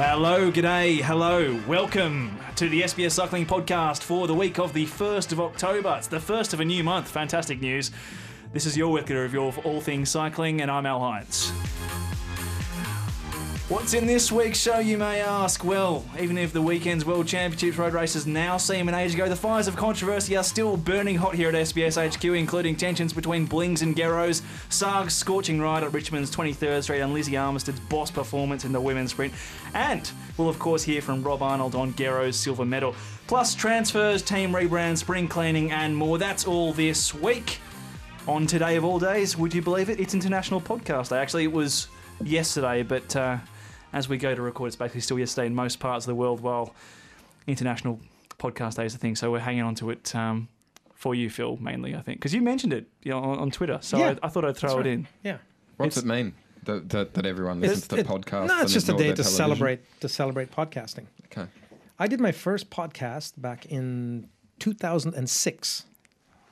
Hello, g'day, hello, welcome to the SBS Cycling Podcast for the week of the 1st of October. It's the first of a new month, fantastic news. This is your weekly review of all things cycling, and I'm Al Hines. What's in this week's show, you may ask? Well, even if the weekend's World Championships road races now seem an age ago, the fires of controversy are still burning hot here at SBS HQ, including tensions between Blings and Gerros, Sarg's scorching ride at Richmond's 23rd Street, and Lizzie Armitstead's boss performance in the women's sprint. And we'll, of course, hear from Rob Arnold on Gerro's silver medal. Plus, transfers, team rebrand, spring cleaning, and more. That's all this week. On today of all days, would you believe it? It's International Podcast Day. Actually, it was yesterday, but. Uh, as we go to record, it's basically still yesterday in most parts of the world, while International Podcast Day is a thing. So we're hanging on to it um, for you, Phil, mainly, I think. Because you mentioned it you know, on, on Twitter. So Yeah, I, I thought I'd throw That's it in. Yeah. What's It's- it mean that, that, that everyone listens to it- podcasts? No, it's and just a day to television? celebrate to celebrate podcasting. Okay. I did my first podcast back in 2006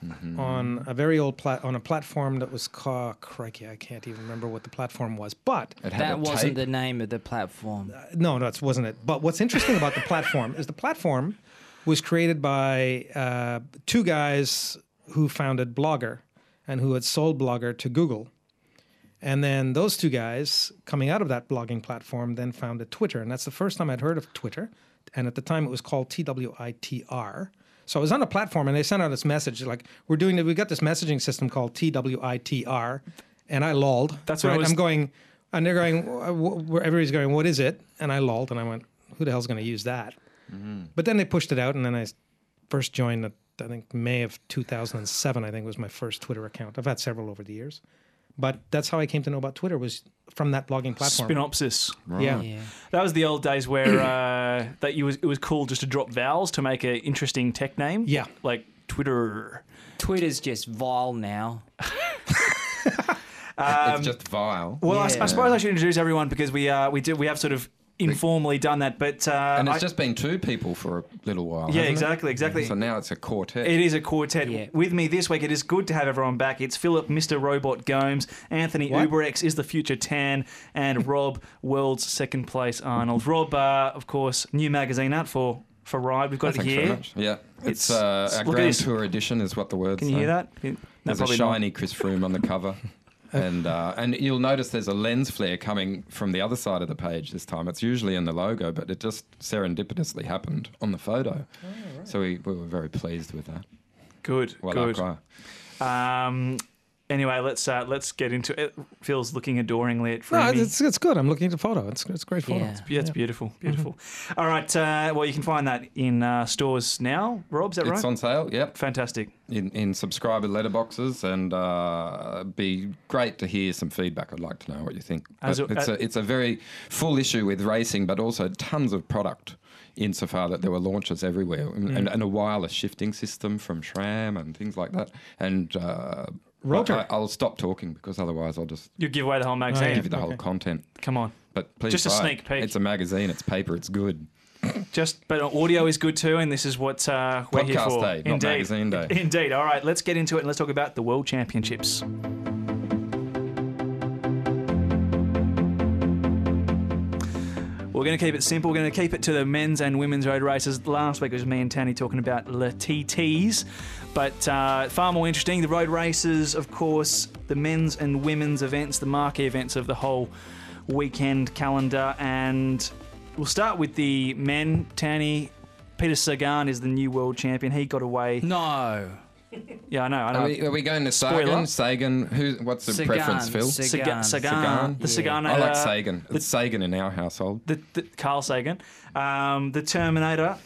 Mm-hmm. on a very old plat on a platform that was called crikey, I can't even remember what the platform was. But It had a That wasn't tape. the name of the platform. no, that wasn't it. But what's interesting about the platform is the platform was created by uh, two guys who founded Blogger and who had sold Blogger to Google. And then those two guys, coming out of that blogging platform, then founded Twitter. And that's the first time I'd heard of Twitter. And at the time, it was called TWITR. So I was on a platform, and they sent out this message like, "We're doing, we got this messaging system called TWITR," and I lolled. That's what I right. was- I'm going, and they're going, "Wh- wh- where everybody's going, what is it? And I lolled, and I went, "Who the hell's going to use that?" Mm-hmm. But then they pushed it out, and then I first joined. I think May of 2007. I think was my first Twitter account. I've had several over the years, but that's how I came to know about Twitter was from that blogging platform. Spinopsis. Yeah. Yeah. That was the old days where uh, that you was, it was cool just to drop vowels to make an interesting tech name. Yeah. Like Twitter. Twitter's just vile now. it's just vile. Well, I Yeah. suppose I should introduce everyone because we uh, we do we have sort of informally done that, but uh, and it's I- just been two people for a little while. yeah, hasn't it? exactly, exactly. So now it's a quartet. It is a quartet. Yeah. With me this week, it is good to have everyone back. It's Philip, Mr. Robot Gomes, Anthony What? Uberex is the future Tan, and Rob, world's second place Arnold. Rob, uh, of course, new magazine out for for Ride. We've got it Thanks here. Yeah. It's- It's, uh, our Grand. Tour edition is what the words Can you say. hear that? Can- no, There's a probably not. shiny Chris Froome on the cover. And uh, and you'll notice there's a lens flare coming from the other side of the page this time. It's usually in the logo, but it just serendipitously happened on the photo. So we, we were very pleased with that. Good, Well, good. Accra. Um, anyway, let's uh, let's get into it. Phil's looking adoringly at No, it's, it's good. I'm looking at the photo. It's, it's a great photo. Yeah. yeah, it's beautiful, beautiful. All right, uh, well, you can find that in uh, stores now. Rob, is that It's right? It's on sale, yep, Fantastic. in, in subscriber letterboxes, and uh, be great to hear some feedback. I'd like to know what you think. As a- it's uh, a it's a very full issue with racing, but also tons of product. Insofar that there were launches everywhere, Mm. and, and a wireless shifting system from SRAM and things like that. And uh, Rotor. I, I'll stop talking because otherwise I'll just You give away the whole magazine. Yeah. give you the whole content. Come on. But please, Just a buy it. sneak peek. It's a magazine. It's paper. It's good. Just, but audio is good too, and this is what uh, we're here Podcast for. day, not Indeed. magazine day. Indeed. All right, let's get into it and let's talk about the World Championships. We're going to keep it simple. We're going to keep it to the men's and women's road races. Last week it was me and Tanny talking about the TTs, but uh, far more interesting. The road races, of course, the men's and women's events, the marquee events of the whole weekend calendar. And we'll start with the men. Tanny, Peter Sagan is the new world champion. He got away. No. Yeah, I know. I know. Are we, are we going to Spoiler. Sagan? Sagan? Who? What's the Sagan, preference, Phil? Sagan. Sagan, Sagan, Sagan? the Yeah. Sagan. I like uh, Sagan. It's Sagan in our household. the, the Carl Sagan, um, the Terminator.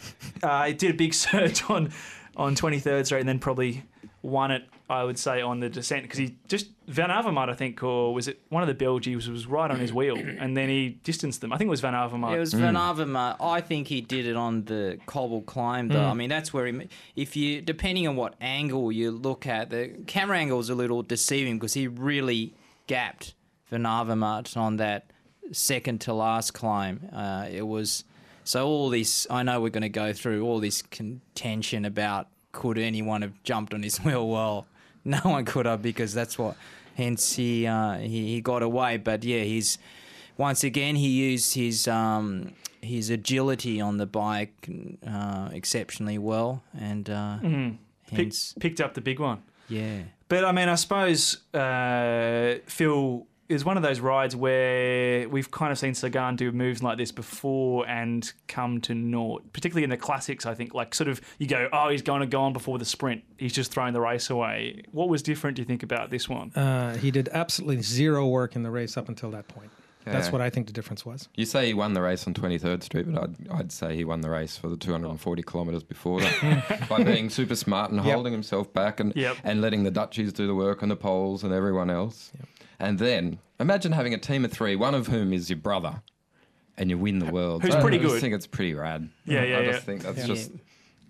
Uh, it did a big surge on on 23rd Street and then probably won it. I would say on the descent because he just Van Avermaet, I think, or was it one of the Belgians was right on his wheel and then he distanced them. I think it was Van Avermaet. It was Van Avermaet. I think he did it on the cobble climb, though. I mean, that's where he. If you, depending on what angle you look at, the camera angle is a little deceiving because he really gapped Van Avermaet on that second to last climb. Uh, it was so all this. I know we're going to go through all this contention about could anyone have jumped on his wheel. Well, no one could have because that's what. Hence he uh, he, he got away. But yeah, he's once again he used his um, his agility on the bike uh, exceptionally well, and uh, Mm. Pick, hence, picked up the big one. yeah. But I mean, I suppose uh, Phil is one of those rides where we've kind of seen Sagan do moves like this before and come to naught. Particularly in the classics, I think. Like, sort of, you go, oh, he's going to go on before the sprint. He's just throwing the race away. What was different, do you think, about this one? Uh, he did absolutely zero work in the race up until that point. That's what I think the difference was. You say he won the race on 23rd Street, but I'd, I'd say he won the race for the 240 kilometres before that by being super smart and Yep. holding himself back and, Yep. and letting the Dutchies do the work and the Poles and everyone else. And then imagine having a team of three, one of whom is your brother, and you win the world. Who's I pretty just good. think it's pretty rad. Yeah, yeah, I yeah. just think that's Yeah. just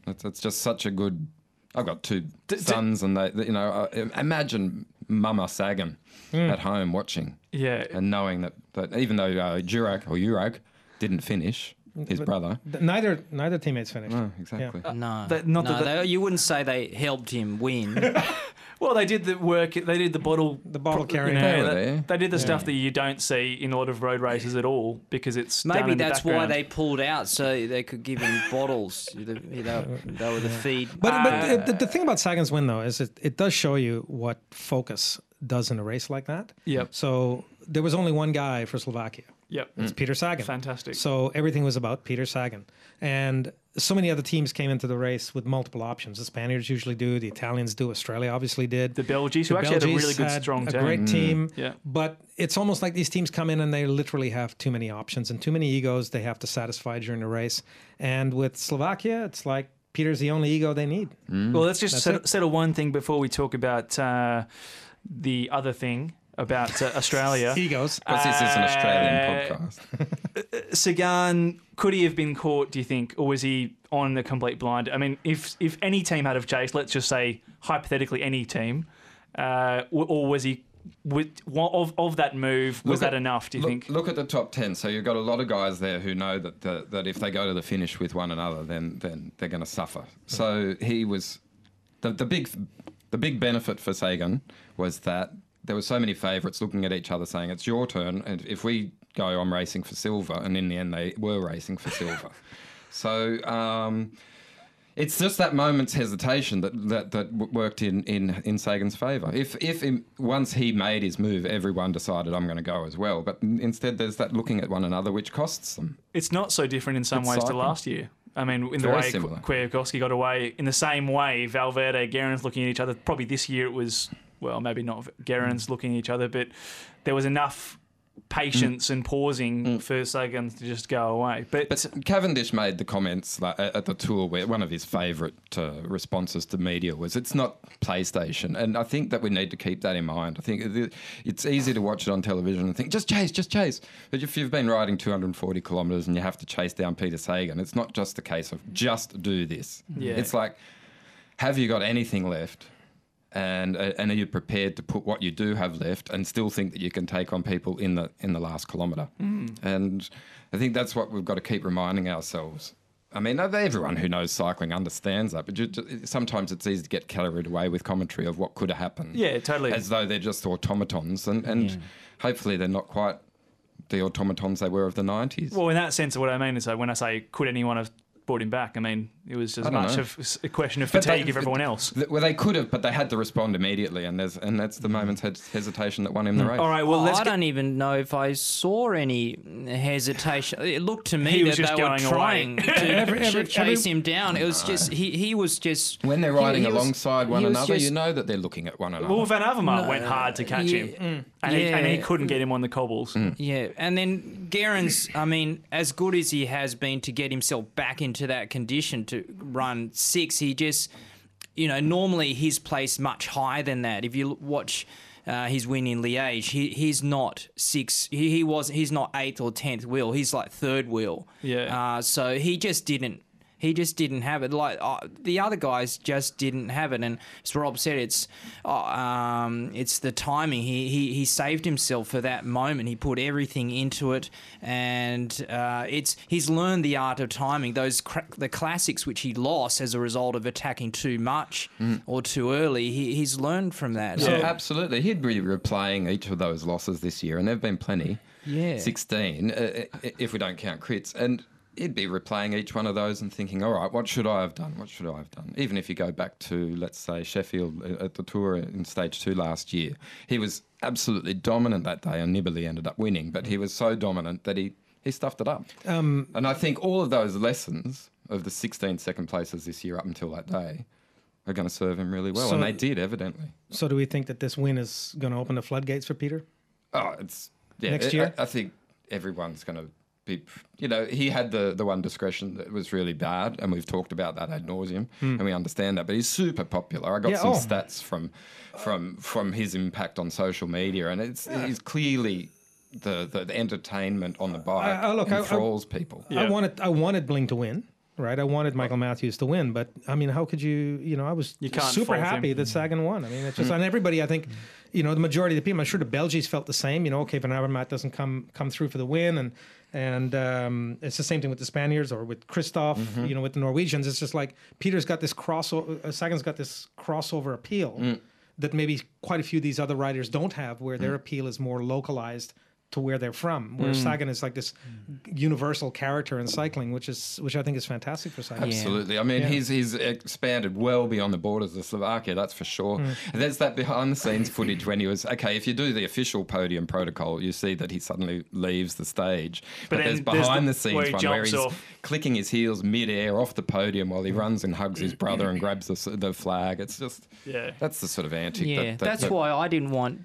that's, that's just such a good. I've got two d- sons, and they, they- you know, uh, imagine Mama Sagan at home watching Yeah. and knowing that, that even though uh, Jurek or Jurek didn't finish, his But- brother. Th- Neither neither teammates finished. No, exactly. No, that- not no, that that- they, you wouldn't say they helped him win. Well, they did the work. They did the bottle. The bottle pro- carrying you know, out. they, they did the Yeah. stuff that you don't see in a lot of road races at all because it's done Maybe in the that's why they pulled out so they could give him bottles. You know, They were the feed. But, but Uh, uh, the, the thing about Sagan's win, though, is it, it does show you what focus does in a race like that. Yep. So there was only one guy for Slovakia. Yep. It's mm. Peter Sagan. Fantastic. So everything was about Peter Sagan. And so many other teams came into the race with multiple options. The Spaniards usually do, the Italians do, Australia obviously did. the Belgians, who The actually had a really good, strong a team. great mm. team. Yeah. But it's almost like these teams come in and they literally have too many options and too many egos they have to satisfy during the race. And with Slovakia, it's like Peter's the only ego they need. Mm. Well, let's just settle, settle one thing before we talk about uh, the other thing about uh, Australia. Egos. Because this is an Australian Uh, podcast. Sagan, could he have been caught, do you think, or was he on the complete blind? I mean, if if any team had have chased, let's just say hypothetically any team, uh, or was he with, of of that move? Was Look that at- enough? Do you look, think? Look at the top ten. So you've got a lot of guys there who know that the, that if they go to the finish with one another, then then they're going to suffer. So he was the the big the big benefit for Sagan was that there were so many favourites looking at each other saying it's your turn, and if we go, I'm racing for silver, and in the end they were racing for silver. So. Um, it's just that moment's hesitation that that, that worked in, in, in Sagan's favour. If if in, once he made his move, everyone decided I'm going to go as well. But instead, there's that looking at one another, which costs them. It's not so different in some It's ways to last year. I mean, in the way. Kwiatkowski got away, in the same way, Valverde, Gerrans looking at each other. Probably this year it was, well, maybe not Gerrans mm. looking at each other, but there was enough patience mm. and pausing mm. for Sagan to just go away. But, But Cavendish made the comments like, at the tour where one of his favourite uh, responses to media was, "It's not PlayStation," and I think that we need to keep that in mind. I think it's easy to watch it on television and think, "Just chase, just chase." But if you've been riding 240 kilometres and you have to chase down Peter Sagan, it's not just a case of just do this. Yeah. It's like, have you got anything left? And, uh, and are you prepared to put what you do have left and still think that you can take on people in the in the last kilometre? And I think that's what we've got to keep reminding ourselves. I mean, everyone who knows cycling understands that, but you, sometimes it's easy to get carried away with commentary of what could have happened. Yeah, totally. As though they're just automatons, and, and hopefully they're not quite the automatons they were of the 90s. well, in that sense, what I mean is that when I say could anyone have brought him back, I mean it was as much know. of a question of But they- fatigue of everyone else. Well, they could have, but they had to respond immediately, and there's and that's the mm-hmm. moment's hes- hesitation that won him the mm. race. All right, well, Oh, let's I get, don't even know if I saw any hesitation. It looked to me He that just they were going away. trying to Every- every- chase every- him down. It was just he. He was just When they're riding he was- alongside one another, just- you know that they're looking at one another. well, Van Avermaet No, went hard to catch yeah, him, and, he, and he couldn't get him on the cobbles. Mm. Yeah, and then Gerrans, I mean, as good as he has been to get himself back into that condition to run six, he just, you know, normally he's placed much higher than that. If you watch uh, his win in Liège, he, he's not six. He, he was he's not eighth or tenth wheel. He's like third wheel. Yeah. Uh, so he just didn't. He just didn't have it. Like uh, the other guys just didn't have it. And as Rob said, it's uh, um, it's the timing. He, he he saved himself for that moment. He put everything into it, and uh, it's he's learned the art of timing. Those cra- the classics which he lost as a result of attacking too much or too early. He, he's learned from that. Yeah, So- absolutely. He'd be replaying each of those losses this year, and there've been plenty. Yeah. 16, uh, if we don't count crits. And he'd be replaying each one of those and thinking, all right, what should I have done? What should I have done? Even if you go back to, let's say, Sheffield uh, at the tour in stage two last year, he was absolutely dominant that day, and Nibali ended up winning. But he was so dominant that he he stuffed it up. Um, and I think all of those lessons of the 16 second places this year up until that day are going to serve him really well, So- and they did evidently. So do we think that this win is going to open the floodgates for Peter? Oh, it's yeah. Next year? I, I think everyone's going to be. You know, he had the the one discretion that was really bad, and we've talked about that ad nauseum, hmm. and we understand that. But he's super popular. I got. Yeah, some oh. stats from from from his impact on social media, and it's he's clearly. The, the, the entertainment on the bike I- I- look, I- I- enthralls people. I wanted I wanted Bling to win, right? I wanted Michael Matthews to win, but I mean, how could you? You know, I was super fault him. happy that Sagan won. I mean, it's just and everybody. I think, you know, the majority of the people. I'm sure the Belgians felt the same. You know, okay, Van Avermaet doesn't come come through for the win, and and um, it's the same thing with the Spaniards or with Kristoff. You know, with the Norwegians, it's just like Peter's got this crossover. Uh, Sagan's got this crossover appeal that maybe quite a few of these other riders don't have, where their appeal is more localized to where they're from. Where mm. Sagan is like this universal character in cycling, which is which I think is fantastic for Sagan. Absolutely. I mean, Yeah. he's he's expanded well beyond the borders of Slovakia, that's for sure. And there's that behind the scenes footage when he was okay. If you do the official podium protocol, you see that he suddenly leaves the stage. But, then there's there's behind the- the, scenes where he one where he's off. clicking his heels mid-air off the podium while he mm. runs and hugs his brother and grabs the, the flag. It's just Yeah. that's the sort of antic. Yeah, that, that, that's that- why I didn't want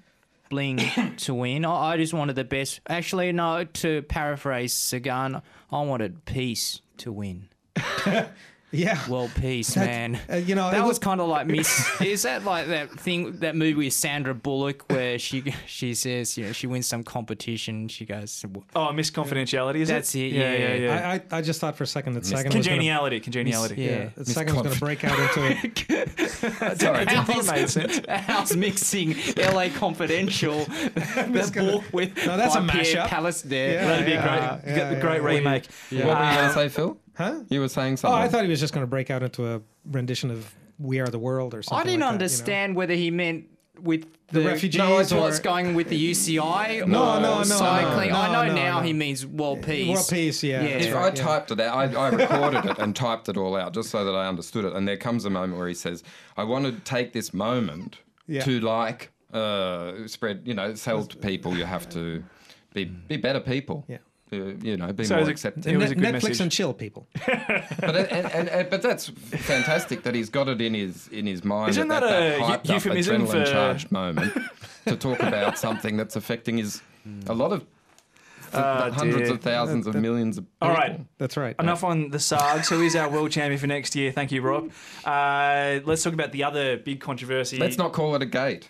Bling to win. I, I just wanted the best. Actually, no. To paraphrase Sagan, I wanted peace to win. Yeah. World peace, That- man. uh, you know, that was was- kind of like Miss. is that like that thing that movie with Sandra Bullock where she she says you know she wins some competition? She goes, Oh, Miss Confidentiality, is That's it? it, Yeah, yeah. yeah, yeah. I, I, I just thought for a second that Sagan was gonna, congeniality, congeniality. Yeah. that Sagan was going to break out into a, Sorry. I think made sense. How's mixing LA Confidential the book with No, that's a by Pierre mashup. Palace there? Yeah, That'd be yeah, a great, yeah, get the yeah, great yeah. remake. What were you going to say, Phil? Huh? You were saying something. Oh. I thought he was just going to break out into a rendition of "We Are the World" or something. I didn't like that, you know? understand whether he meant with the, refugees No, it's or- what's going with the UCI. No, or no, no, cycling. no, I know no, now no. he means world peace. World peace, yeah. Yeah. If right, I yeah. typed it out, I, I recorded it and typed it all out just so that I understood it. And there comes a moment where he says, "I want to take this moment Yeah. to like uh, spread. You know, tell to people you have to be be better people. Yeah. Uh, you know, be So more it- accepting. It was a good Netflix message. and chill, people. but and, and, and, but that's fantastic that he's got it in his in his mind. Isn't at that that, a hyped eu- euphemism up, for- adrenaline charged moment to talk about something that's affecting his a lot of Oh, hundreds dear. of thousands of millions of people. All right. That's right. Enough on the Sargs, who is our world champion for next year. Thank you, Rob. Uh, let's talk about the other big controversy. Let's not call it a gate.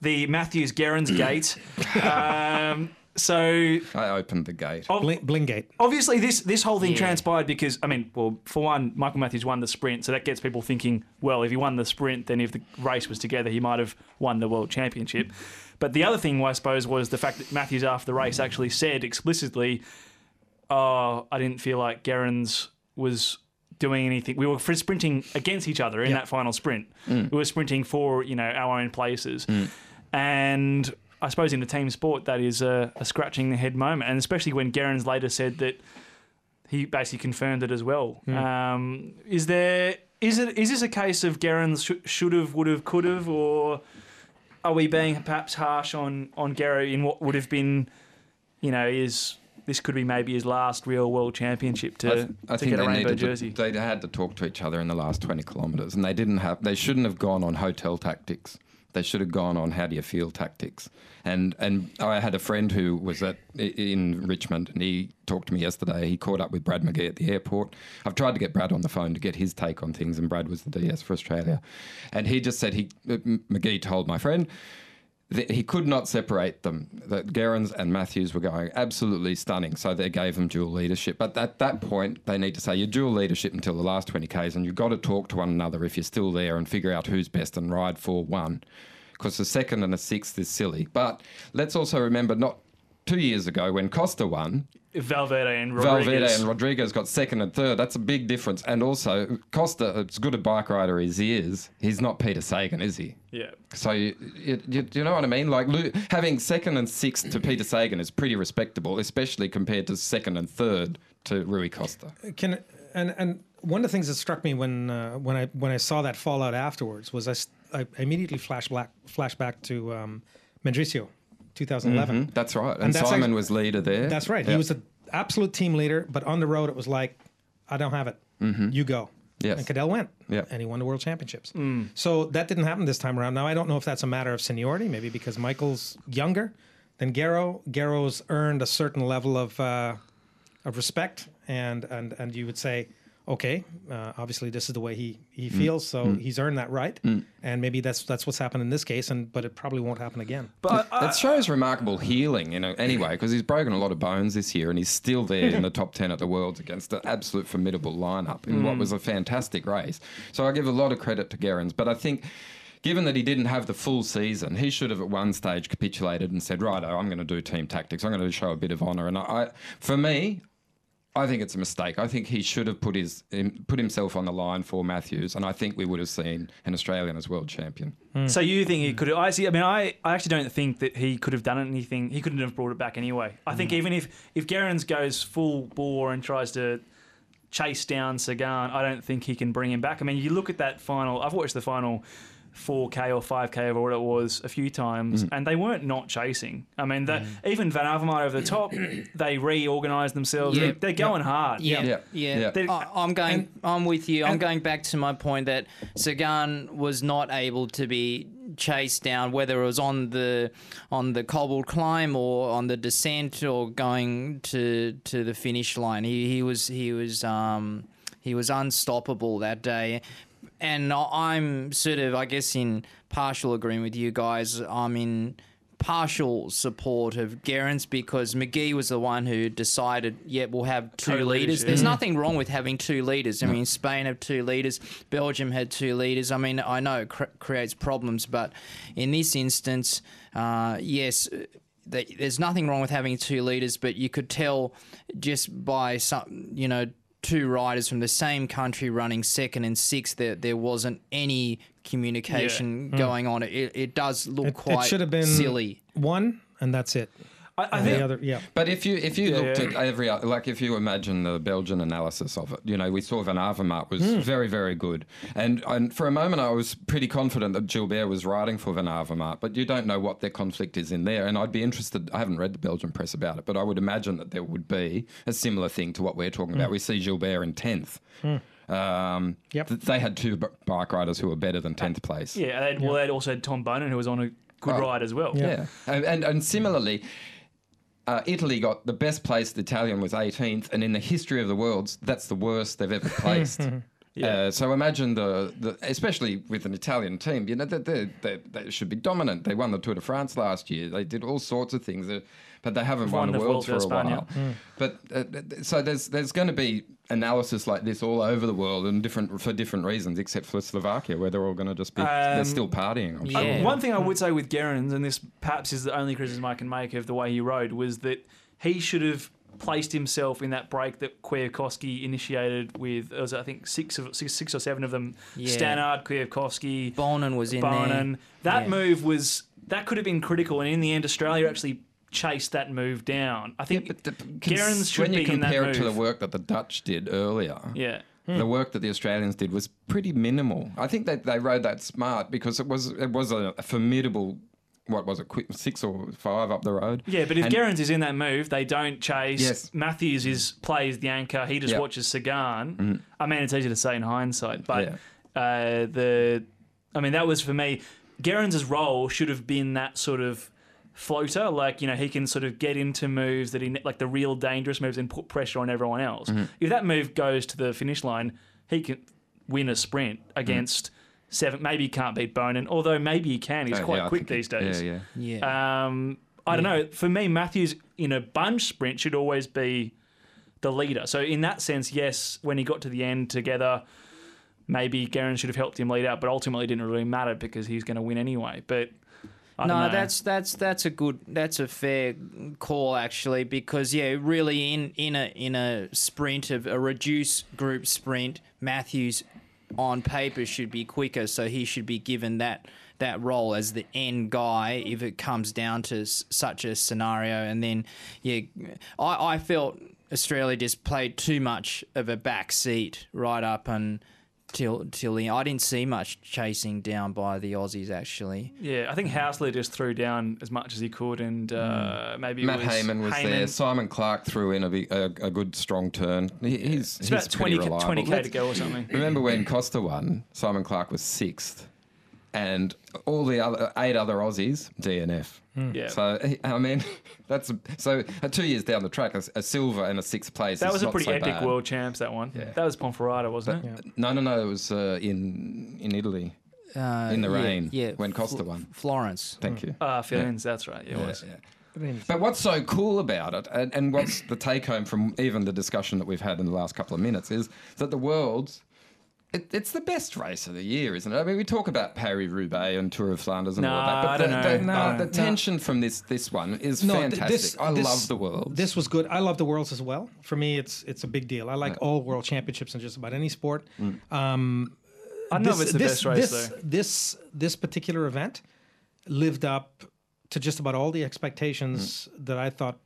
the Matthews Gerrans gate. um, so I opened the gate. Oh, Bling, Blingate. obviously this this whole thing Yeah. transpired because I mean, well, for one, Michael Matthews won the sprint, so that gets people thinking, well, if he won the sprint, then if the race was together, he might have won the world championship. But the other thing, I suppose, was the fact that Matthews after the race actually said explicitly, "Oh, I didn't feel like Gerrans was." Doing anything, we were fr- sprinting against each other in that final sprint. Mm. We were sprinting for you know our own places, mm. and I suppose in the team sport that is a, a scratching the head moment, and especially when Gerrans later said that he basically confirmed it as well. Um, is there is it is this a case of Gerrans sh- should have, would have, could have, or are we being perhaps harsh on on Gerro in what would have been, you know, is this could be maybe his last real world championship to, I, th- I to think get a rainbow jersey? To, they had to talk to each other in the last 20 kilometres, and they didn't have. They shouldn't have gone on hotel tactics. They should have gone on how do you feel tactics. And and I had a friend who was at in Richmond, and he talked to me yesterday. He caught up with Brad McGee at the airport. I've tried to get Brad on the phone to get his take on things, and Brad was the DS for Australia, and he just said he McGee told my friend that he could not separate them. That Gerrans and Matthews were going absolutely stunning, so they gave them dual leadership. But at that point, they need to say you're dual leadership until the last 20 k's, and you've got to talk to one another if you're still there and figure out who's best and ride for one. Because the second and the sixth is silly. But let's also remember not two years ago when Costa won, Valverde and Rodriguez. Valverde and Rodriguez got second and third. That's a big difference. And also, Costa, as good a bike rider as he is, he's not Peter Sagan, is he? yeah. So you, you, you, know what I mean? Like having second and sixth to Peter Sagan is pretty respectable, especially compared to second and third to Rui Costa. Can and and one of the things that struck me when uh, when I when I saw that fallout afterwards was I, I immediately flashed back flash back to um, Mendrisio, 2011. Mm, That's right. And, And that's Simon actually- was leader there. That's right. He was an absolute team leader, but on the road it was like, I don't have it. You go. Mm-hmm. Yes. And Cadel went. Yeah. And he won the world championships. So that didn't happen this time around. Now I don't know if that's a matter of seniority, maybe because Michael's younger than Gerro. Gerro's earned a certain level of uh, of respect, and and and you would say, okay, uh, obviously this is the way he he Mm. feels, so he's earned that right, and maybe that's that's what's happened in this case, and but it probably won't happen again. But I, It shows remarkable healing, you know, anyway, because he's broken a lot of bones this year and he's still there in the top 10 at the Worlds against an absolute formidable lineup in what was a fantastic race. So I give a lot of credit to Gerrans, but I think. Given that he didn't have the full season, he should have at one stage capitulated and said, "Righto, I'm going to do team tactics. I'm going to show a bit of honour." And I, I, for me, I think it's a mistake. I think he should have put his put himself on the line for Matthews, and I think we would have seen an Australian as world champion. Hmm. So you think he could? I see. I mean, I, I actually don't think that he could have done anything. He couldn't have brought it back anyway. I think hmm. even if if Gerrans goes full bore and tries to chase down Sagan, I don't think he can bring him back. I mean, you look at that final. I've watched the final. 4k or 5k or what it was a few times and they weren't not chasing i mean the, even van avermaet over the top they reorganized themselves Yeah. they're, they're going hard Yeah, Yeah. yeah. Yeah. I, I'm going. I'm with you. I'm going back to my point that Sagan was not able to be chased down, whether it was on the on the cobbled climb or on the descent or going to to the finish line. He he was he was um he was unstoppable that day. And I'm sort of, I guess, in partial agreement with you guys. I'm in partial support of Gerrans because McGee was the one who decided, yeah, we'll have two Co-leaders, leaders. yeah. There's nothing wrong with having two leaders. I mean, Spain have two leaders, Belgium had two leaders. I mean, I know it cr- creates problems, but in this instance, uh, yes. There's nothing wrong with having two leaders, but you could tell just by some, you know, two riders from the same country running second and sixth that there wasn't any communication hmm. going on. It, it does look It, it should have been silly. one, and that's it. I, I think the other, yeah. But if you if you Yeah, looked yeah. at every uh, like if you imagine the Belgian analysis of it, you know we saw Van Avermaet was hmm. very very good, and and for a moment I was pretty confident that Gilbert was riding for Van Avermaet, but you don't know what their conflict is in there, and I'd be interested. I haven't read the Belgian press about it, but I would imagine that there would be a similar thing to what we're talking about. Hmm. We see Gilbert in tenth. Hmm. Um, Yep. th- they had two b- bike riders who were better than tenth place. yeah they'd, well they'd also had tom boonen who was on a good Oh. ride as well Yeah, and and, and similarly, uh, Italy got the best place. The Italian was 18th, and in the history of the worlds, that's the worst they've ever placed. Uh, so imagine the, the, especially with an Italian team, you know, they, they, they, they should be dominant. They won the Tour de France last year. They did all sorts of things, uh, but they haven't won, won the the world for a while. España. But uh, so there's there's going to be analysis like this all over the world and different for different reasons, except for Slovakia, where they're all going to just be they're Um, still partying. I'm yeah. sure. Uh, one thing I would say with Gerrans, and this perhaps is the only criticism I can make of the way he rode, was that he should have placed himself in that break that Kwiatkowski initiated with, it was, I think, six, of, six, six or seven of them. Yeah. Stannard, Kwiatkowski, Boonen was in Boonen. there. That Yeah. move was, that could have been critical, and in the end, Australia actually chased that move down. I think But the- Gerrans should when you be in that compare it to the work that the Dutch did earlier, Yeah. the hmm. work that the Australians did was pretty minimal. I think that they rode that smart because it was it was a, a formidable. What was it? Quick, six or five up the road. Yeah, but if And- Gerrans is in that move, they don't chase. Yes. Matthews is plays the anchor. He just Yeah. watches Sagan. I mean, it's easy to say in hindsight, but Yeah. uh, the, I mean, that was for me. Gerrans' role should have been that sort of floater, like you know, he can sort of get into moves that he like the real dangerous moves and put pressure on everyone else. Mm-hmm. If that move goes to the finish line, he can win a sprint against. Seven, maybe he can't beat Boonen, although maybe he can. He's Uh, quite yeah, quick think he- these days. Yeah, yeah. Yeah. Um, I don't know. For me, Matthews in a bunch sprint should always be the leader. So in that sense, yes, when he got to the end together, maybe Garen should have helped him lead out, but ultimately it didn't really matter because he's going to win anyway. But I no, know. that's that's that's a good that's a fair call actually because yeah, really in in a in a sprint of a reduced group sprint, Matthews on paper should be quicker, so he should be given that that role as the end guy if it comes down to s- such a scenario. And then yeah, I I felt Australia just played too much of a back seat right up and. Till, till the I didn't see much chasing down by the Aussies actually. Yeah, I think Haussler just threw down as much as he could, and uh, maybe Matt was Hayman was there. Simon Clarke threw in a, big, a, a good strong turn. He, he's It's about he's pretty 20, reliable. 20 k Let's- to go or something. Remember when Costa won? Simon Clark was sixth, and all the other eight other Aussies DNF. Yeah. So I mean, that's so uh, two years down the track, a, a silver and a sixth place. That was a not pretty so epic bad. world champs. That one. Yeah. That was Ponferrada, wasn't it? No, no, no. It was uh, in in Italy Uh, in the yeah, rain yeah, when Costa Fl- won. Florence. Thank you. Ah, Firenze. That's right. Yeah, it Yeah, was. yeah. But what's so cool about it, and, and what's the take home from even the discussion that we've had in the last couple of minutes, is that the world's. It, it's the best race of the year, isn't it? I mean, we talk about Paris Roubaix and Tour of Flanders and all Nah, that, but I the, don't the, know. uh, No, the no. tension from this this one is No, th- fantastic. this- I this- love the world. This was good. I love the worlds as well. For me, it's it's a big deal. I like all world championships in just about any sport. Um, I don't know if it's the best race this, though. This this particular event lived up to just about all the expectations that I thought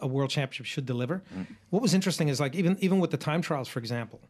a world championship should deliver. What was interesting is like even even with the time trials, for example,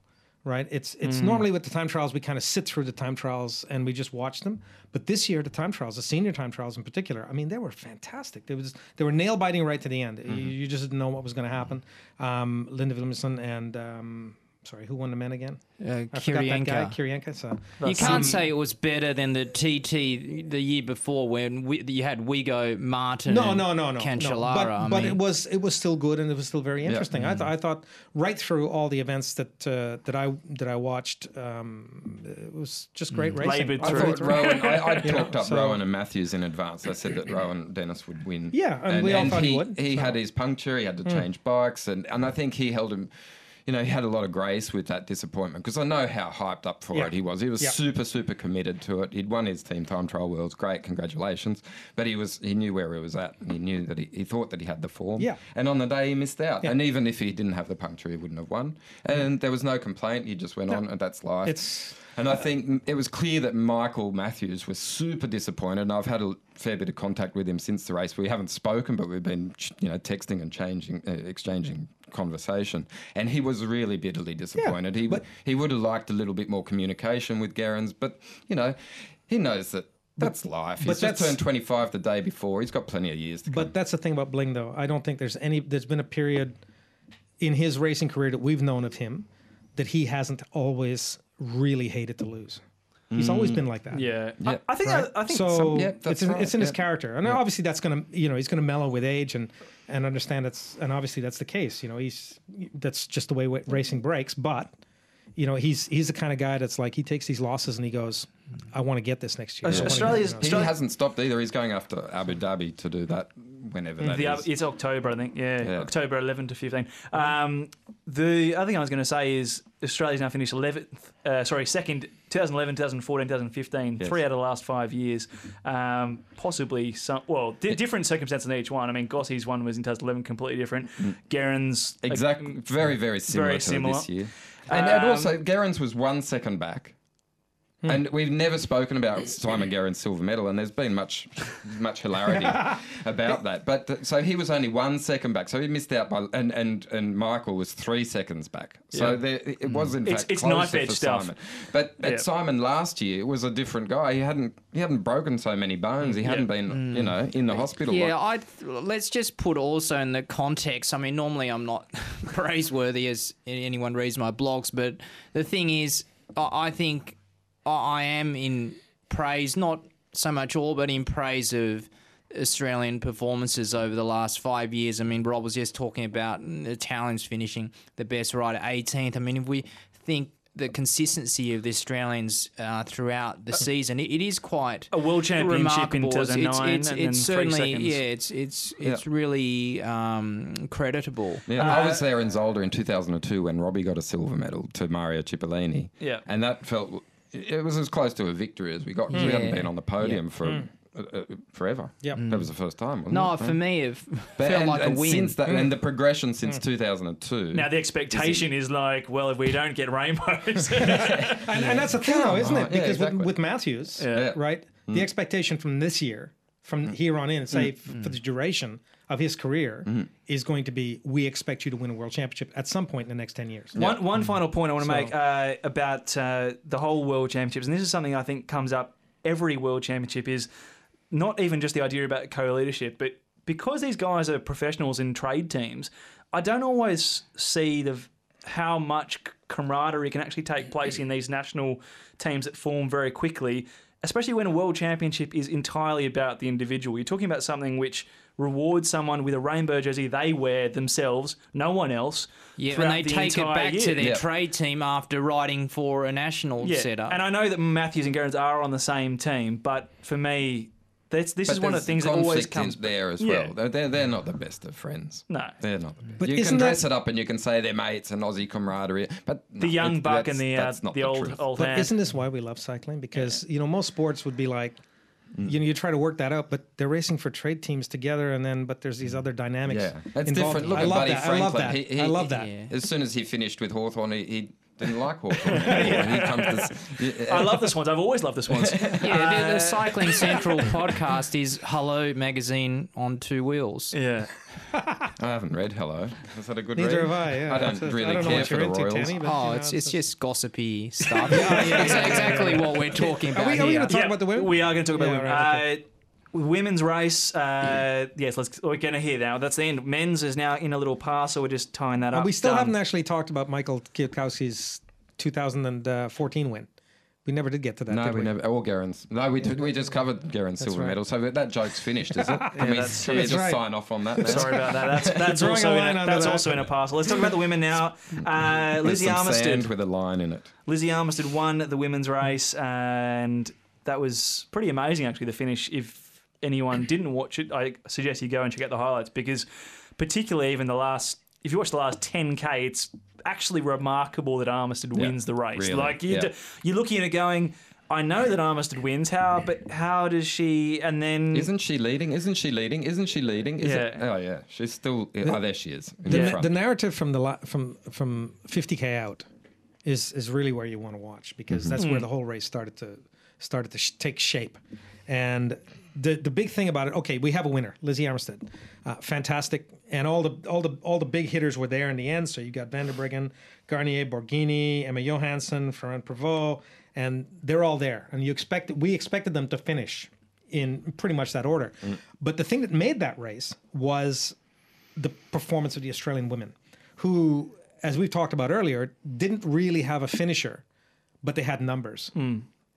right? It's it's normally with the time trials we kind of sit through the time trials and we just watch them. But this year, the time trials, the senior time trials in particular, I mean, they were fantastic. They was they were nail biting right to the end. You, you just didn't know what was going to happen. Um, Linda Williamson and um, sorry, who won the men again? Uh, I forgot that guy, Kirienka. Kirienka. So You can't say it was better than the TT the year before when we, you had Wiggo, Martin, no, and no, no, no, Cancellara. no. But, I but mean, it was it was still good and it was still very interesting. I thought I thought right through all the events that uh, that I that I watched, um, it was just great racing. Laboured I through. thought Rohan. I, I Yeah, talked up so- Rohan and Matthews in advance. I said that Rohan Dennis would win. Yeah, and we all thought he he would, He so. Had his puncture. He had to change bikes, and, and I think he held him. You know, he had a lot of grace with that disappointment because I know how hyped up for Yeah. it he was. He was Yeah. super, super committed to it. He'd won his team time trial worlds. Great, congratulations! But he was he knew where he was at, and he knew that he, he thought that he had the form. Yeah. And on the day he missed out. Yeah. And even if he didn't have the puncture, he wouldn't have won. And there was no complaint. He just went on, and that's life. It's And I think it was clear that Michael Matthews was super disappointed. And I've had a fair bit of contact with him since the race. We haven't spoken, but we've been, you know, texting and changing, uh, exchanging conversation. And he was really bitterly disappointed. he but- he would have liked a little bit more communication with Gerrans, but you know, he knows that. That's life. He's but just turned 25 the day before. He's got plenty of years to come. But that's the thing about Bling, though. I don't think there's any. There's been a period in his racing career that we've known of him that he hasn't always really hated to lose. He's always mm. been like that. Yeah. Yeah. I, I think. Right? I, I think. so. some, Yeah, it's in, right, it's in his character, and obviously that's gonna you know he's gonna mellow with age and and understand it's and obviously that's the case. You know he's that's just the way wa- racing breaks. But you know he's he's the kind of guy that's like he takes these losses and he goes, I want to get this next year. I wanna get- Australia's- you know, he Australia- hasn't stopped either. He's going after Abu Dhabi to do that whenever that the, is. it's October, I think. Yeah, Yeah. October 11 to 15. Um, the other thing I was going to say is Australia's now finished 11th, uh, sorry, second, 2011, 2014, 2015, Yes. three out of the last five years. Um, possibly some, well, di- different circumstances in each one. I mean, Gossie's one was in 2011, completely different. Gerrans' Mm. Exactly. Very, very similar very to similar. this year. And, and Um, also, Gerrans was one second back. Hmm. And we've never spoken about Simon Gerrans' silver medal, and there's been much, much hilarity about that. But th- so he was only one second back, so he missed out by, and and, and Michael was three seconds back. So Yeah. there, it hmm. was in It's- fact it's closer knife edge for stuff. Simon. But but Yeah. Simon last year it was a different guy. He hadn't he hadn't broken so many bones. He hmm. hadn't been hmm. you know in the hospital. Yeah, like- I let's just put also in the context. I mean, normally I'm not praiseworthy as anyone reads my blogs, but the thing is, I I think I I am in praise, not so much all, but in praise of Australian performances over the last five years. I mean, Rob was just talking about the Italians finishing the best ride at 18th. I mean, if we think the consistency of the Australians uh, throughout the season, it, it is quite a world championship in remarkable. It's- 2009 It's, it's, and it's then three certainly seconds. yeah. It's it's it's Yeah. really um, creditable. Yeah, Uh, I was there in Zolder in 2002 when Robbie got a silver medal to Mario Cipollini. Yeah. And that felt, it was as close to a victory as we got 'cause we hadn't been on the podium for uh, uh, forever. Yep. that was the first time. Wasn't No, it? for me, it felt and, like and a win. Since that, and the progression Mm. since 2002. Now the expectation is like, well, if we don't get rainbows, And, and that's the thing, though, isn't on. it? Yeah, Because exactly. with, with Matthews, Yeah. right, the expectation from this year, from mm. here on in, say mm. f- for mm. the duration of his career, is going to be we expect you to win a world championship at some point in the next 10 years. One, one final point I want to So- make uh, about uh, the whole World Championships, and this is something I think comes up every World Championship, is not even just the idea about co-leadership, but because these guys are professionals in trade teams, I don't always see the how much camaraderie can actually take place in these national teams that form very quickly, especially when a World Championship is entirely about the individual. You're talking about something which rewards someone with a rainbow jersey they wear themselves, no one else. Yeah, throughout and they the take it back year. to their Yeah. trade team after riding for a national Yeah, setup. and I know that Matthews and Gerrans are on the same team, but for me, that's, this But is one of the there's things that always conflict in comes there as Yeah. well. They're, they're, they're not the best of friends. No. They're not. The best. But you can dress that- it up and you can say they're mates and Aussie camaraderie, but The no, young it- buck and the uh, that's not the old truth. old But hand. isn't this why we love cycling? Because you know most sports would be like, you know, you try to work that out, but they're racing for trade teams together, and then but there's these other dynamics. Yeah, that's involved. different. Look I at love Buddy that. Franklin. I love that. He- he- I love that. Yeah. As soon as he finished with Hawthorn, he, he didn't like Hawthorn. anymore. He comes to, s- I love the Swans. I've always loved the Swans. yeah, the, the Cycling Central podcast is Hello Magazine on two wheels. yeah. I haven't read Hello. Is that a good Neither read? have I. Yeah, I don't It's- really I don't know care what for you're the into, Royals. Tanny, but, you Oh, know, it's it's just gossipy stuff. It's exactly what we're talking about Are we, are we going to talk Yeah, about the women? We are going to talk about Yeah, women. right, Uh, women's race. Uh, yes, let's. We're going to hear now. That's the end. Men's is now in a little pass, so We're just tying that up. And we still Done. haven't actually talked about Michael Kwiatkowski's 2014 win. We never did get to that. No, did we never. Or Gerrans'. No, we, did, we just covered Gerrans' silver right. medal. So that joke's finished, is it? Can we, that's- can we just right. sign off on that now? Sorry about that. That's that's also in a, under that's that. also in a parcel. Let's talk about the women now. Uh, Lizzie some Armitstead. sand with a line in it. Lizzie Armitstead won the women's race, and that was pretty amazing, actually, the finish. If anyone didn't watch it, I suggest you go and check out the highlights because, particularly, even the last, if you watch the last 10K, it's actually remarkable that Armitstead Yeah, wins the race. really, Like, you yeah. d- you're looking at it going, I know that Armitstead wins, how, but how does she, and then. Isn't she leading? Isn't she leading? Isn't she leading? Is it- Yeah. oh yeah, she's still. oh, there she is. The, the na- the narrative from the la- from from 50k out is is really where you want to watch because mm-hmm. that's where mm. the whole race started to started to sh- take shape. And the the big thing about it, okay, we have a winner, Lizzie Armitstead, uh, fantastic, and all the all the all the big hitters were there in the end. So you got Van der Breggen, Guarnier, Borghini, Emma Johansson, Ferrand Prevot, and they're all there. And you expected we expected them to finish in pretty much that order. But the thing that made that race was the performance of the Australian women, who, as we've talked about earlier, didn't really have a finisher, but they had numbers.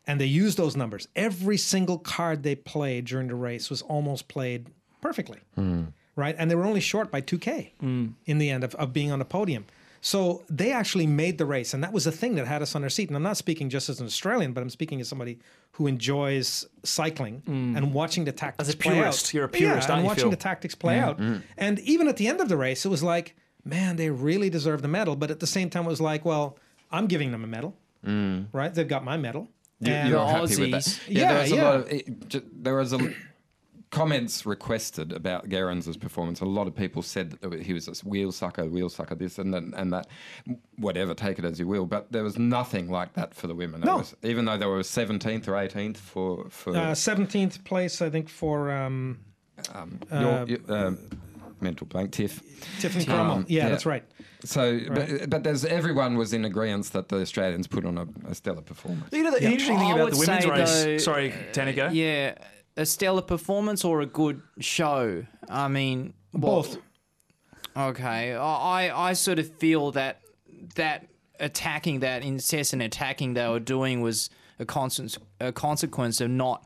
And they used those numbers. Every single card they played during the race was almost played perfectly. Hmm. Right? And they were only short by 2K hmm. in the end of, of being on the podium. So they actually made the race. And that was the thing that had us on our seat. And I'm not speaking just as an Australian, but I'm speaking as somebody who enjoys cycling hmm. and watching the tactics As a play purist, out. you're a purist, yeah, and watching Phil? the tactics play out. And even at the end of the race, it was like, man, they really deserve the medal. But at the same time, it was like, well, I'm giving them a medal, right? They've got my medal. You're The happy with that? Yeah, there was Yeah, a lot of it, there was a comments requested about Gerrans' performance. A lot of people said that he was a wheel sucker, wheel sucker, this and that, and that. Whatever, take it as you will. But there was nothing like that for the women. No. was- even though they were 17th or 18th for for uh, 17th place, I think, for um, um, uh, your, your, um, mental blank Tiff. Tiffany Cromwell. Um, yeah, yeah. that's right. So, but, but there's everyone was in agreement that the Australians put on a, a stellar performance. You know, the interesting thing I about the women's race. though, sorry, Tanika. Yeah, a stellar performance or a good show. I mean, what- Both. Okay, I I sort of feel that that attacking, that incessant attacking they were doing was a constant a consequence of not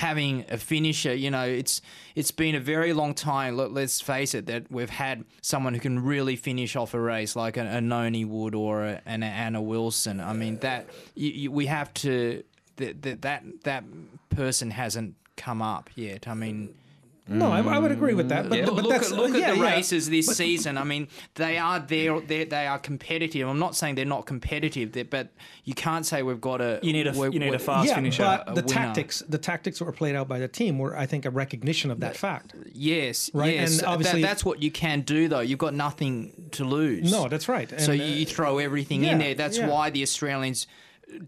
having a finisher. You know, it's it's been a very long time. Let, let's face it, that we've had someone who can really finish off a race like a, a Noni Wood or a, an Anna Wilson. I mean, that you, you, we have to that that that person hasn't come up yet. I mean. No, I, I would agree with that. But, Yeah. but look that's at, look yeah, at the yeah. races this season. I mean, they are there. They they are competitive. I'm not saying they're not competitive, they- but you can't say we've got a. You need a- we're- you need a we're- fast yeah, finisher, but a the winner. tactics, the tactics that were played out by the team were, I think, a recognition of that fact. Yes, Right, yes. and That- obviously- that's what you can do, though. You've got nothing to lose. No, that's right. so And, you, uh, you throw everything yeah, in there. That's yeah. why the Australians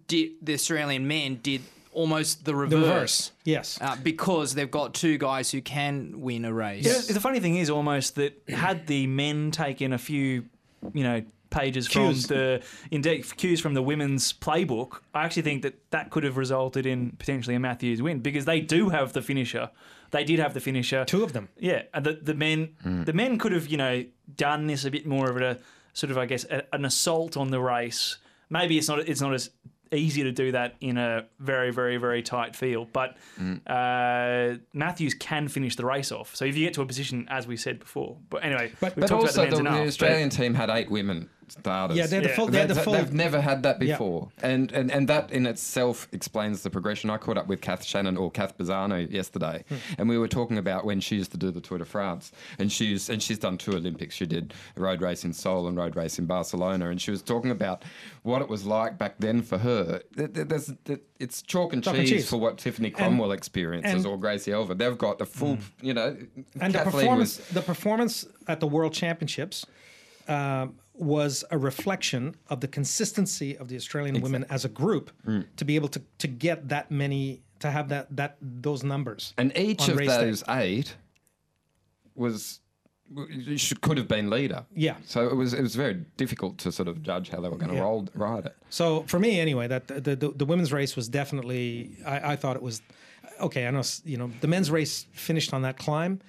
did. The Australian men did almost the the reverse. reverse, yes. Uh, because they've got two guys who can win a race. Yeah, the funny thing is almost that had the men taken a few, you know, pages Cues. from the indeed cues from the women's playbook, I actually think that that could have resulted in potentially a Matthews win because they do have the finisher. They did have the finisher. Two of them. Yeah, the the men the men could have you know done this a bit more of a sort of I guess a, an assault on the race. Maybe it's not it's not as easy to do that in a very very very tight field, but uh, Matthews can finish the race off. So if you get to a position as we said before, but anyway, But- we've But talked also, about the the, men's the enough, Australian team had eight women starters. Yeah, they're the Yeah. full. They had the They- full. They've never had that Yeah. before, and, and and that in itself explains the progression. I caught up with Kath Shannon or Kath Bazzano yesterday, Hmm. and we were talking about when she used to do the Tour de France, and she's and she's done two Olympics. She did a road race in Seoul and road race in Barcelona, and she was talking about what it was like back then for her. Th- th- There's, it's chalk and, Chalk cheese, and cheese. for what Tiffany Cromwell experiences and- or Gracie Elvin. They've got the full, you know, and the performance, was- the performance at the World Championships um, was a reflection of the consistency of the Australian women as a group Mm. to be able to to get that many to have that that those numbers. And each of race day. those eight was should, could have been leader. Yeah. So it was it was very difficult to sort of judge how they were going to Yeah. roll ride it. So for me, anyway, that the the, the women's race was definitely. I, I thought it was okay. I know you know the men's race finished on that climb,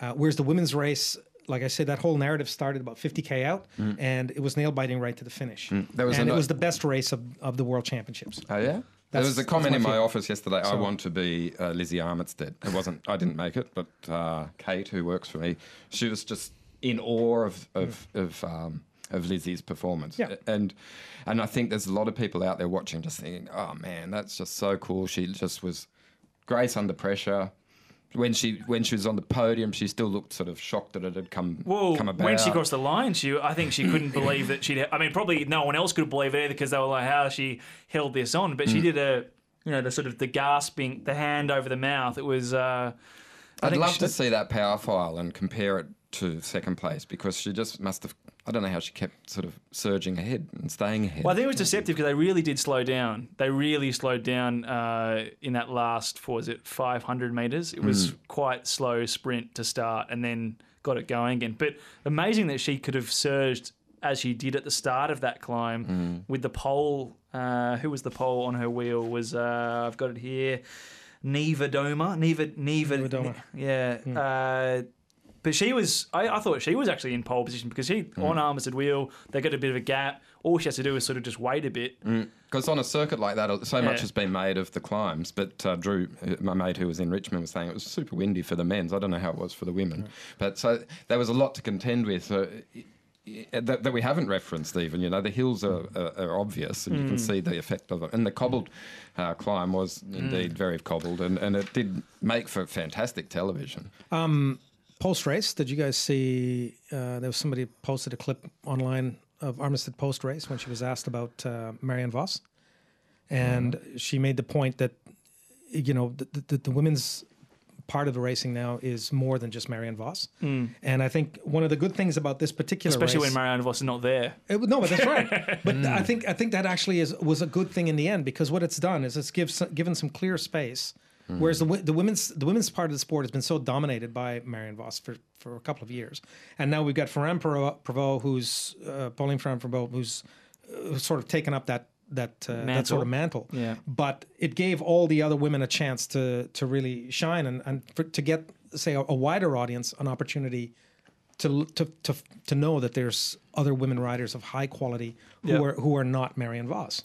uh, whereas the women's race, like I said, that whole narrative started about 50k out, and it was nail biting right to the finish. Mm. There was and it was the best race of, of the world championships. Oh yeah. There was a comment my in my feel. office yesterday. I want to be uh, Lizzie Armitstead. It wasn't. I didn't make it, but uh, Kate, who works for me, she was just in awe of of of, um, of Lizzie's performance. Yeah. And and I think there's a lot of people out there watching, just thinking, "Oh man, that's just so cool." She just was grace under pressure. When she when she was on the podium, she still looked sort of shocked that it had come Well, come about. when she crossed the line, she I think she couldn't believe that she'd. I mean, probably no one else could believe it either because they were like, "How she held this on?" But Mm. she did a, you know, the sort of the gasping, the hand over the mouth. It was. Uh, I'd love she- to see that power file and compare it to second place because she just must have. I don't know how she kept sort of surging ahead and staying ahead. Well, I think it was deceptive because they really did slow down. They really slowed down uh, in that last, what was it, 500 metres? It was quite slow sprint to start and then got it going again. But amazing that she could have surged as she did at the start of that climb with the pole. Uh, who was the pole on her wheel? Was uh, I've got it here. Niewiadoma. Neva, Neva, Niewiadoma. Yeah. Uh, but she was, I, I thought she was actually in pole position because she, mm. on Armitstead wheel, they got a bit of a gap. All she has to do is sort of just wait a bit. Mm. Because on a circuit like that, uh, so much has been made of the climbs. But uh, Drew, uh, my mate who was in Richmond, was saying it was super windy for the men's. I don't know how it was for the women. But so there was a lot to contend with. So, i- i- that, that we haven't referenced even, you know, the hills are, mm. are, are obvious and you can see the effect of it. And the cobbled uh, climb was indeed very cobbled and, and it did make for fantastic television. Um, Post race, did you guys see? Uh, there was somebody posted a clip online of Armitstead post race when she was asked about uh, Marianne Vos, and she made the point that you know the, the, the women's part of the racing now is more than just Marianne Vos, and I think one of the good things about this particular Especially race, when Marianne Vos is not there. it, no, but that's right. But I think I think that actually is was a good thing in the end because what it's done is it's gives given some clear space. Whereas the the women's the women's part of the sport has been so dominated by Marion Vos for, for a couple of years, and now we've got Ferrand-Prévot, who's uh, Pauline Ferrand-Prévot, who's uh, sort of taken up that that uh, that sort of mantle. Yeah. But it gave all the other women a chance to to really shine and and for, to get say a, a wider audience an opportunity to, to to to know that there's other women riders of high quality who Yeah. are who are not Marion Vos.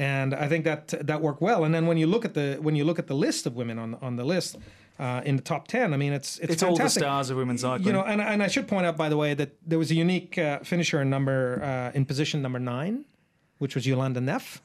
And I think that that worked well. And then when you look at the when you look at the list of women on on the list uh, in the top ten, I mean it's it's, It's all the stars of women's cycling. You know, and, and I should point out by the way that there was a unique uh, finisher in number uh, in position number nine, which was Jolanda Neff,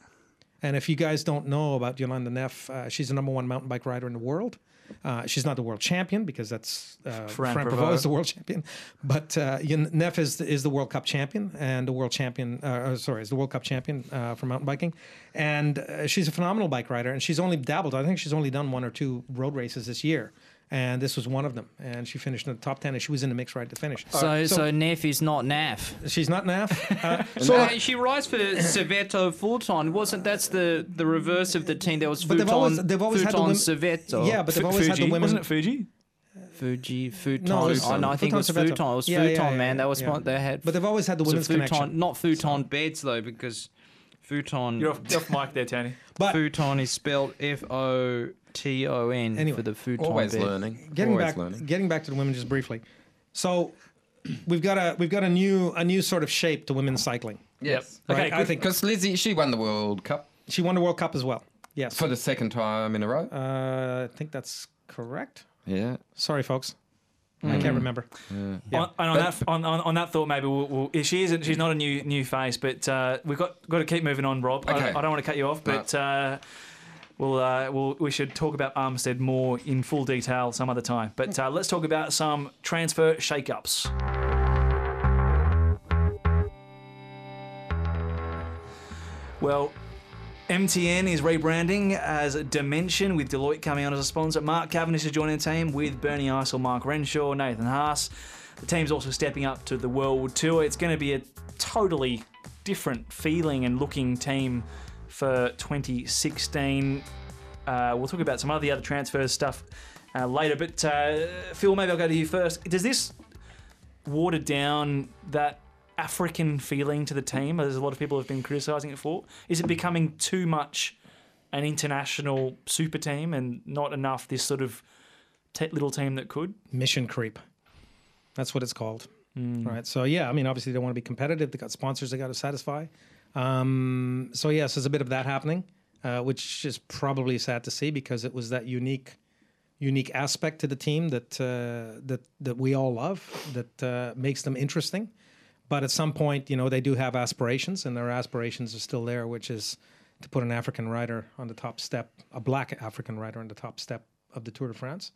And if you guys don't know about Jolanda Neff, uh, she's the number one mountain bike rider in the world. Uh, she's not the world champion because that's uh, Prevot. Prevot is the world champion, but uh, Neff is is the World Cup champion and the world champion. Uh, uh, sorry, is the World Cup champion uh, for mountain biking, and uh, she's a phenomenal bike rider. And she's only dabbled. I think she's only done one or two road races this year, and this was one of them. And she finished in the top ten, and she was in the mix right to finish. So, so Neff is not Naff. she's not Neff. Uh, So so uh, she rides for Servetto Fulton. Wasn't that's the the reverse of the team? There was But they've Futon, always- they've always had the Futon women- Servetto. yeah, but they've Fu- always had the women. Wasn't it Fuji? Fuji, Futon. No, was, oh, no, I think it was Servetto. Futon. It was Yeah, Futon, yeah, yeah, man. That was yeah. what they had. But they've always had the So women's futon, connection. not futon beds though, because futon You're off, you're off mic there, Tony. But futon is spelled F O T O N Anyway, for the futon Always bed. learning. getting Always back, learning. getting back to the women just briefly. So we've got a we've got a new a new sort of shape to women's cycling. Yes. Right? Okay, I good. think Because Lizzie, she won the World Cup she won the World Cup as well. Yes, for the second time in a row. uh, I think that's correct. yeah. Sorry, folks, I Mm. can't remember. Yeah. On, and on that on, on, on that thought, maybe we'll, we'll, she isn't. She's not a new new face, but uh, we've got got to keep moving on, Rob. I, Okay. I don't want to cut you off, but uh, we'll, uh, we'll we should talk about Armstead more in full detail some other time. But uh, let's talk about some transfer shake-ups. Well, MTN is rebranding as Dimension with Deloitte coming on as a sponsor. Mark Cavendish is joining the team with Bernie Eisel, Mark Renshaw, Nathan Haas. The team's also stepping up to the World Tour. It's going to be a totally different feeling and looking team for 2016. Uh, we'll talk about some of the other transfers stuff uh, later. But uh, Phil, maybe I'll go to you first. Does this water down that African feeling to the team, as a lot of people have been criticising it for? Is it becoming too much an international super team and not enough this sort of te- little team that could? Mission creep. That's what it's called. Hmm. Right. So yeah, I mean, obviously they want to be competitive. They got sponsors they got to satisfy. Um, so yes, there's a bit of that happening, uh, which is probably sad to see because it was that unique, unique aspect to the team that uh, that that we all love that uh, makes them interesting. But at some point, you know, they do have aspirations, and their aspirations are still there, which is to put an African rider on the top step, a black African rider on the top step of the Tour de France.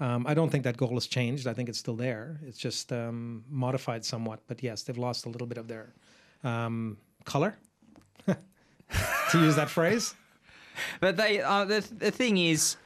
Um, I don't think that goal has changed. I think it's still there. It's just um, modified somewhat. But yes, they've lost a little bit of their um, color, to use that phrase. But they, uh, the the thing is,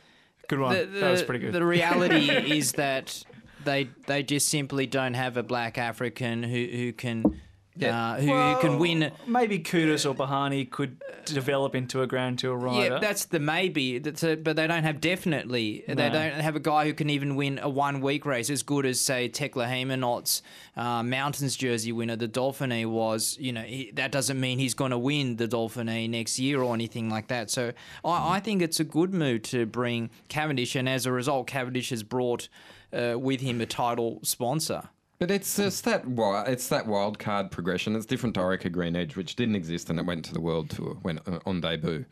Good one. the, the, that was pretty good. The reality is that they they just simply don't have a black African who who can uh, who, who can win. Maybe Kudus or Berhane could develop into a Grand Tour rider. Yeah, that's the maybe. That's a, but they don't have definitely. They don't have a guy who can even win a one week race as good as say Teklehaimanot's uh, Mountains jersey winner, the Dauphiné was. You know he, that doesn't mean he's going to win the Dauphiné next year or anything like that. So I, I think it's a good move to bring Cavendish, and as a result, Cavendish has brought uh, with him a title sponsor. But it's just that wi- it's that wild card progression. It's different to Orica Green Edge, which didn't exist and it went to the World Tour when uh, on debut.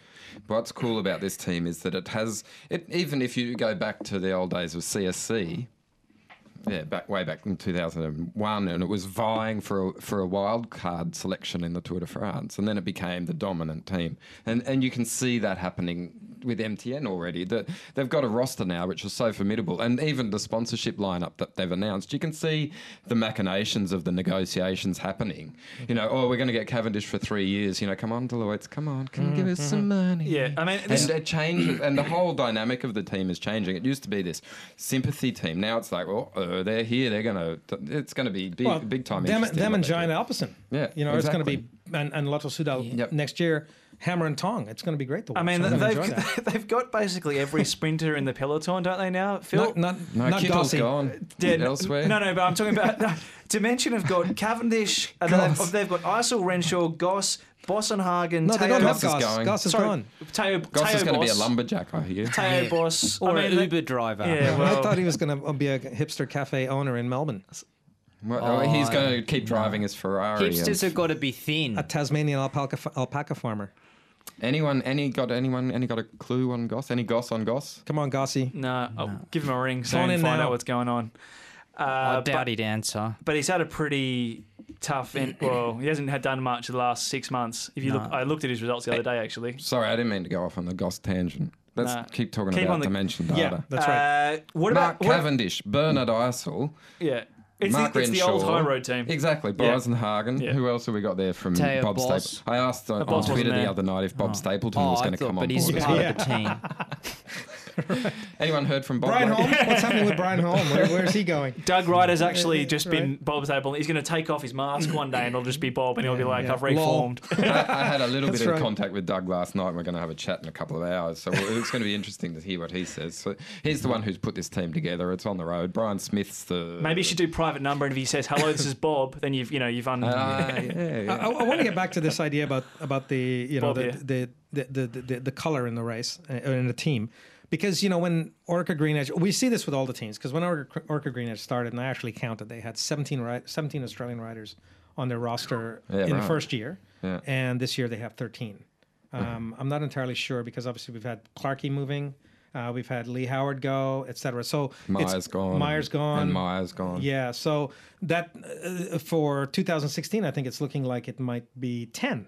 What's cool about this team is that it has it. Even if you go back to the old days of CSC, yeah, back way back in 2001, and it was vying for a, for a wild card selection in the Tour de France, and then it became the dominant team, and and you can see that happening with MTN already. That they've got a roster now which is so formidable, and even the sponsorship lineup that they've announced, you can see the machinations of the negotiations happening. You know, oh, we're going to get Cavendish for three years. You know, come on, Deloitte, come on, come on, give us some money. Yeah, I mean, this, And it changes, and the whole dynamic of the team is changing. It used to be this sympathy team. Now it's like, well, uh, they're here. They're gonna. It's gonna be big, big time. Them, them and. Giant Alpecin. Yeah, you know, it's going to be and, and Lotto Soudal next year, hammer and tong. It's going to be great to watch. I mean, I'm they've that. they've got basically every sprinter in the peloton, don't they? Now, Phil. no, not No, not Kittel's Gossi. gone Yeah, n- elsewhere. No, no, but I'm talking about no, Dimension have got Cavendish, uh, and then Goss. they've, they've got Eisel, Renshaw, Goss, Boasson Hagen, No, they Theo, don't have Goss is Goss. going. Goss is Sorry, gone. Theo, Goss Theo is going to be a lumberjack, I hear. Theo Bos, Or I an mean, they- Uber driver. Yeah, I well, thought he was going to be a hipster cafe owner in Melbourne, Well, Oh, he's oh, going to keep driving his Ferrari. Hipsters have got to be thin. a Tasmanian alpaca alpaca farmer. Anyone? Any got anyone? Any got a clue on Goss? Any Goss on Goss? Come on, Gossi. no, I'll give him a ring on soon in and find now. out what's going on. Uh, I but- he'd answer. but he's had a pretty tough. In, well, he hasn't had done much the last six months. If you No. look, I looked at his results the other day actually. Sorry, I didn't mean to go off on the Goss tangent. Let's Nah. keep talking Keep about the- dimension Yeah, data. that's right. Uh, what Mark about what- Cavendish, Bernard Eisel, Yeah, it's, Mark the, it's the old high road team. Exactly, Yeah. Bryson Yeah. Who else have we got there from Teo Bob Boss. Stapleton? I asked on, on Twitter the other night if Bob oh. Stapleton Oh, was going to thought, come but on he's board. part Yeah. of the team. Anyone heard from Bob? Brian lately? Holm, what's happening with Brian Holm? Where, where's he going? Doug Ryder has actually just Right. been Bob's able. He's going to take off his mask one day and it'll just be Bob, and he'll be like, yeah. "I've reformed." I, I had a little That's bit of contact with Doug last night. and We're going to have a chat in a couple of hours, so it's going to be interesting to hear what he says. So he's the one who's put this team together. It's on the road. Brian Smith's the Maybe you should do private number, and if he says, "Hello, this is Bob," then you've you know you've un. Ah, yeah, I, yeah. I want to get back to this idea about about the you know Bob, the, yeah. the, the, the, the the color in the race uh, in the team, because you know when Orica Green Edge, we see this with all the teams. Because when Orica, Orica Green Edge started, and I actually counted, they had 17 ri- 17 Australian riders on their roster Yeah, in the first year, Yeah. and this year they have 13. Um, I'm not entirely sure because obviously we've had Clarkey moving. Uh, we've had Leigh Howard go, etc. So Myers gone. Myers gone. And Myers gone. Yeah, so that uh, for 2016, I think it's looking like it might be 10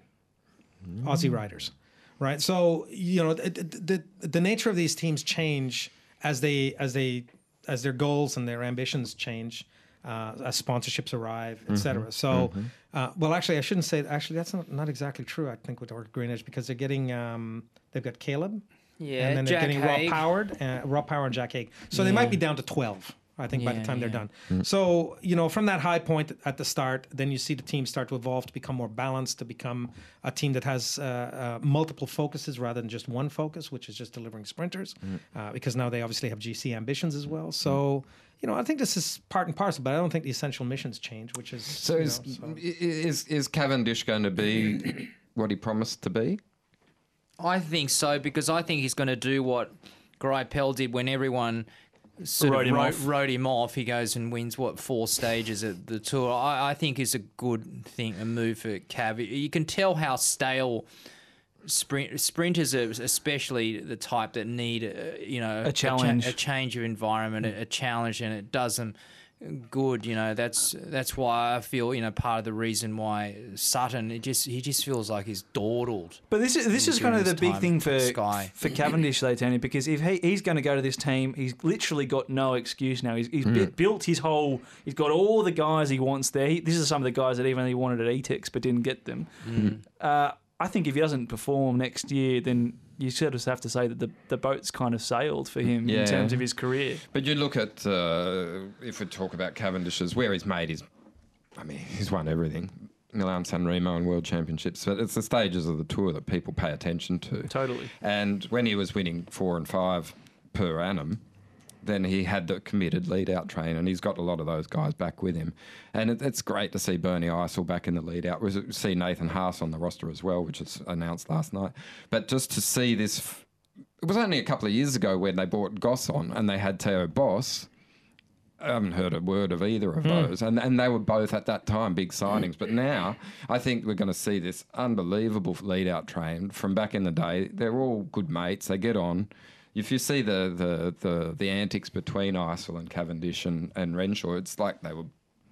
Aussie riders, right? So you know, the, the the nature of these teams change as they as they as their goals and their ambitions change. Uh, as sponsorships arrive, etc. So, uh, well, actually, I shouldn't say. Actually, that's not, not exactly true. I think with Orica Green Edge because they're getting um, they've got Caleb, Yeah, and then they're Jack getting Haig. Rob Howard, uh, Rob Power and Jack Haig. So they might be down to twelve. I think by the Yeah, time they're yeah. done. So you know, from that high point at the start, then you see the team start to evolve to become more balanced, to become a team that has uh, uh, multiple focuses rather than just one focus, which is just delivering sprinters. Uh, because now they obviously have GC ambitions as well. So you know, I think this is part and parcel, but I don't think the essential missions change, which is So you is, know, so- is is Cavendish going to be what he promised to be? I think so because I think he's going to do what Greipel did when everyone sort Wrote of him wrote, off. wrote him off. He goes and wins what four stages at the tour. I, I think is a good thing, a move for Cav. You can tell how stale. Sprint, sprinters are especially the type that need uh, you know A challenge. a, change of environment a, a challenge and it does them good you know that's that's why I feel you know part of the reason why Sutton it just he just feels like he's dawdled But this is this is kind of the big thing for Sky. for Cavendish though, Tony, because if he, he's going to go to this team, he's literally got no excuse now. He's, he's bu- built his whole. He's got all the guys he wants there. He, this is some of the guys that even he wanted at Etix but didn't get them. Uh, I think if he doesn't perform next year, then you sort of have to say that the, the boat's kind of sailed for him Yeah. in terms of his career. But you look at uh, if we talk about Cavendish's where he's made his, I mean, he's won everything. Milan San Remo and World Championships, but it's the stages of the tour that people pay attention to. Totally. And when he was winning four and five per annum, then he had the committed lead out train, and he's got a lot of those guys back with him. And it, it's great to see Bernie Eisel back in the lead out. We see Nathan Haas on the roster as well, which was announced last night. But just to see this, f- it was only a couple of years ago when they brought Goss on and they had Theo Bos. I haven't heard a word of either of hmm. those. And, and they were both at that time big signings. But now I think we're going to see this unbelievable lead out train from back in the day. They're all good mates, they get on. If you see the, the, the, the antics between Eisel and Cavendish and, and Renshaw, it's like they were,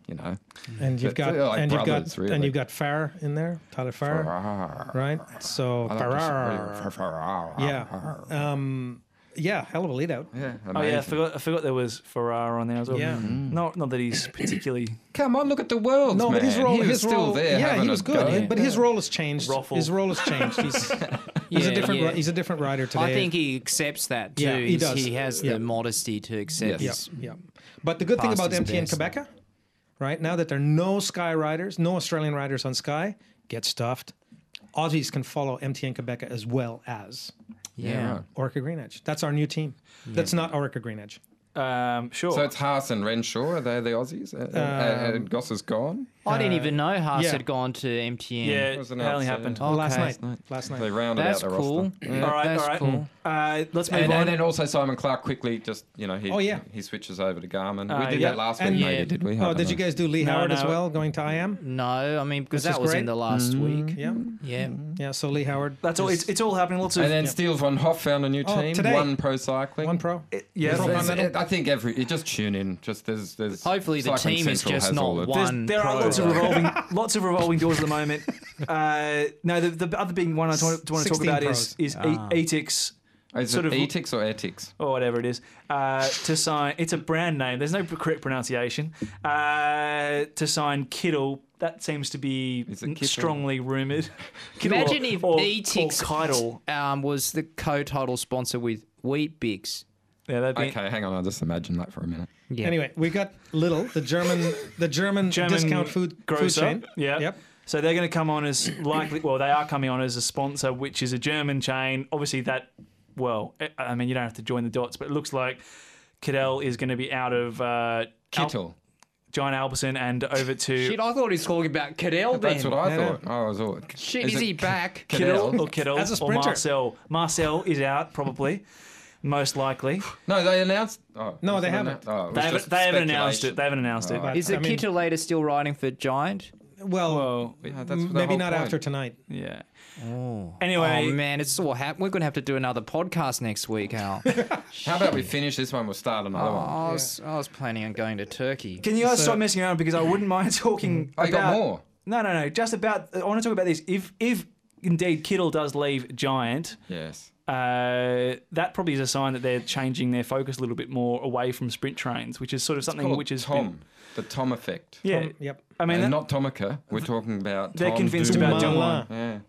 you know. and you've got like and you've got really. and you've got Farrar in there, Tyler Farrar, right? So like Farrar, yeah, um, yeah, hell of a lead out. Yeah, Oh yeah, I forgot. I forgot there was Ferrara on there as well. Yeah. Mm-hmm. Not not that he's particularly Come on, look at the world. No, man. but his role, he his still role, there. yeah, he was good, go. but his role has changed. Ruffle. His role has changed. He's he's a different yeah. he's a different rider today. I think he accepts that too. Yeah, he He's- does. He has Yeah. the modesty to accept Yes. Yeah, yeah. But the good thing about his MT and. Qhubeka, right now that there are no Sky riders, no Australian riders on Sky, get stuffed. Aussies can follow MT and Qhubeka as well as yeah. right. Orica Green Edge. That's our new team. That's not Orica Green Edge. um, sure. So it's Haas and Renshaw. Are they the Aussies? Uh, uh, and Goss is gone. I didn't even know Haas yeah. had gone to MTN. yeah, was it only happened. Oh, Last night. Last night. They rounded That's out the cool. roster. all right, That's all right. cool. Uh, let's move And, on. and then also Simon Clarke quickly just you know he Oh, yeah. he switches over to Garmin. Uh, we did yeah. that last And- week, Yeah. maybe, did we? I Oh, don't did you guys do Leigh No, Howard as well, going to IAM? No, I mean because that was great. in the last week. Yeah, Yeah. yeah. So Leigh Howard. That's all. It's, it's all happening. Lots of And then Steele von Hoff found a new Oh, team. today. One pro cycling. one pro. yeah. Pro There's- Continental. I I think every you just tune in. Just there's there's. Hopefully the team is just not all the- There's- one. there are pro lots of revolving, lots of revolving doors at the moment. Uh, no, the, the other big one I want to talk about pros. is is Ah. Etix Is sort it of- Etix or Etix? or whatever it is uh, to sign. It's a brand name. There's no correct pronunciation. Uh, to sign Kittel. That seems to be Is it Kittel? strongly rumored. Kittel Imagine or, if or, Etix or Keitel. um, was the co-title sponsor with Weet-Bix. Yeah, that'd be Okay, hang on. I'll just imagine that for a minute. Yeah. Anyway, we got Lidl, the German, the German, German discount food food grocer. chain. Yeah. Yep. So they're going to come on as likely. Well, they are coming on as a sponsor, which is a German chain. Obviously, that. Well, I- I mean, you don't have to join the dots, but it looks like Cadel is going to be out of uh, Al- Kittel. Giant Alpecin and over to Shit, I thought he was talking about Cadel then. That's what I Yeah. thought. Oh, I was all. Shit, is, it he back? Kittel Cadel? or Kittel As a or sprinter. Marcel. Marcel is out probably, most likely. No, they announced. Oh, No, they haven't. announced? Oh, They haven't, they haven't announced it. They haven't announced it. Right. Is the I mean- Kittel later still riding for Giant? Well, Well, Yeah, that's the maybe whole not point. after tonight. yeah. Oh. Anyway, oh man, it's all happening. We're going to have to do another podcast next week, Al. How about we finish this one? We'll start another Oh, one. I, was, I was planning on going to Turkey. can you guys So- stop messing around because I wouldn't mind talking oh, you about got more. No, no, no. Just about. I want to talk about this. If if indeed Kittel does leave Giant, Yes. Uh, that probably is a sign that they're changing their focus a little bit more away from sprint trains, which is sort of something which is Tom. The Tom effect. yeah. Tom- yep. I mean, and that- not Tomica. We're talking about. they're Tom convinced Dumoulin. about Dumoulin. Dumoulin.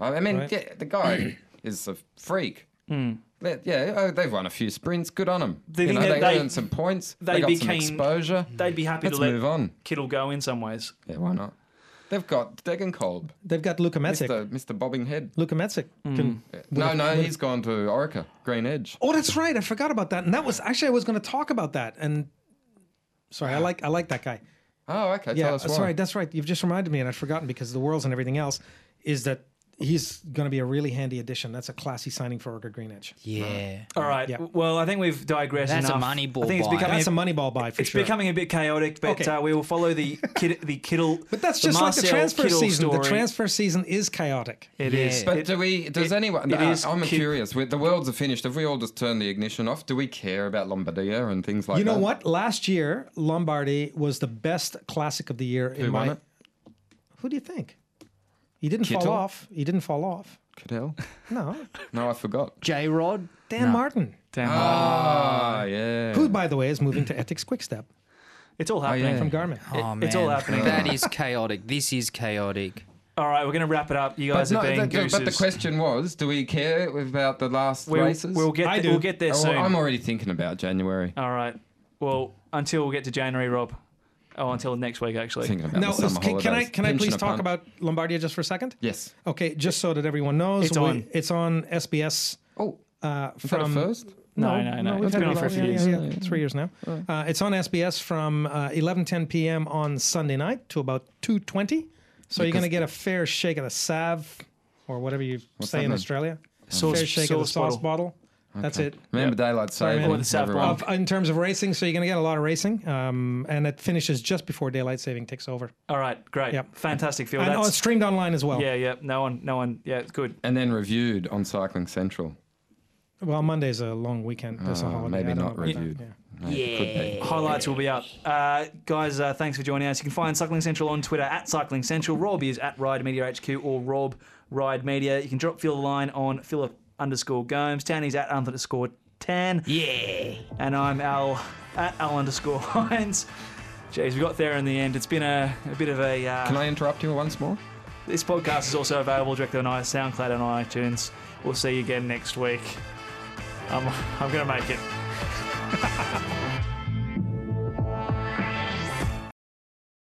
Yeah. I mean, Right. yeah, the guy is a freak. They- Yeah, oh, they've won a few sprints. Good on them. The you know, they, they- earned some points. They, they got some became- exposure. They'd be happy Let's to let move on. Kittel go in some ways. Yeah, why not? They've got Degenkolb, They've got Luka Mezgec. Mr. Mr. Bobbing Head. Luka Mezgec. Hmm. Can, No, no, he's gone to Orica, Green Edge. oh, that's right. I forgot about that. And that was actually I was going to talk about that. And sorry, I like I like that guy. Oh, okay. Yeah, tell us why. sorry, that's right. You've just reminded me, and I'd forgotten because of the worlds and everything else. Is that he's going to be a really handy addition? That's a classy signing for Orica Green Edge. Yeah. All right. Yeah. Well, I think we've digressed That's a enough. Moneyball I think it's buy. becoming That's a a, money ball buy for it's sure. becoming a bit chaotic, but Okay. uh, we will follow the Kid, the Kittel. but that's the just like the transfer Kittel season. Story. The transfer season is chaotic. It Yeah. is. But It- do we? Does it- anyone? it uh, is I'm ki- curious. With the worlds are finished, have we all just turned the ignition off? Do we care about Lombardia and things like that? you know that? what? Last year, Lombardy was the best classic of the year in Who my. won it? Who do you think? He didn't Kittel? fall off. He didn't fall off. Cadel? No, No, I forgot. J Rod? Dan Martin, Damn. Ah, yeah. who, by the way, is moving to Etix Quickstep It's all happening. yeah. from Garmin. Oh, man. it's all happening. That is chaotic. This is chaotic. All right, we're going to wrap it up. You But, guys no, are being the, but the question was, do we care about the last we'll, races? we'll get I th- do. we'll get there Oh, soon. I'm already thinking about January. All right. Well, until we get to January, Rob. Oh, until next week, actually. Thinking about Now, the summer can, can I can I please talk punt. about Lombardia just for a second? Yes. Okay, just so that everyone knows, It's we- on. It's on SBS. Oh, Uh, is that a from first? No, no, no. we've It's had been on for a few years. yeah, yeah, three years now. Uh, it's on SBS from uh, 11:10 p.m. on Sunday night to about 2:20. So you're going to get a fair shake of the Sav, or whatever you say in mean? Australia. Sauce- fair shake of the sauce sauce bottle. bottle. That's it. Remember daylight Sorry, saving. man. Or the Sav everyone. Of, in terms of racing, so you're going to get a lot of racing, um, and it finishes just before daylight saving takes over. All right, great. Yep. Fantastic, Phil. and oh, That's, streamed online as well. yeah, yeah. No one, no one. Yeah, it's good. And then reviewed on Cycling Central. Well, Monday's a long weekend. There's a Oh, holiday. maybe I don't not know about that, reviewed. yeah. No, it could be. Highlights will be up. Uh, guys, uh, thanks for joining us. You can find Cycling Central on Twitter at Cycling Central. Rob is at Ride Media HQ or Rob Ride Media. You can drop Phil a line on Philip underscore Gomes. Tanny's at underscore Tan. Yeah. And I'm Al at Al underscore Hines. Jeez, we got there in the end. It's been a, a bit of a. Uh, Can I interrupt you once more? This podcast is also available directly on SoundCloud and iTunes. We'll see you again next week. I'm, I'm going to make it.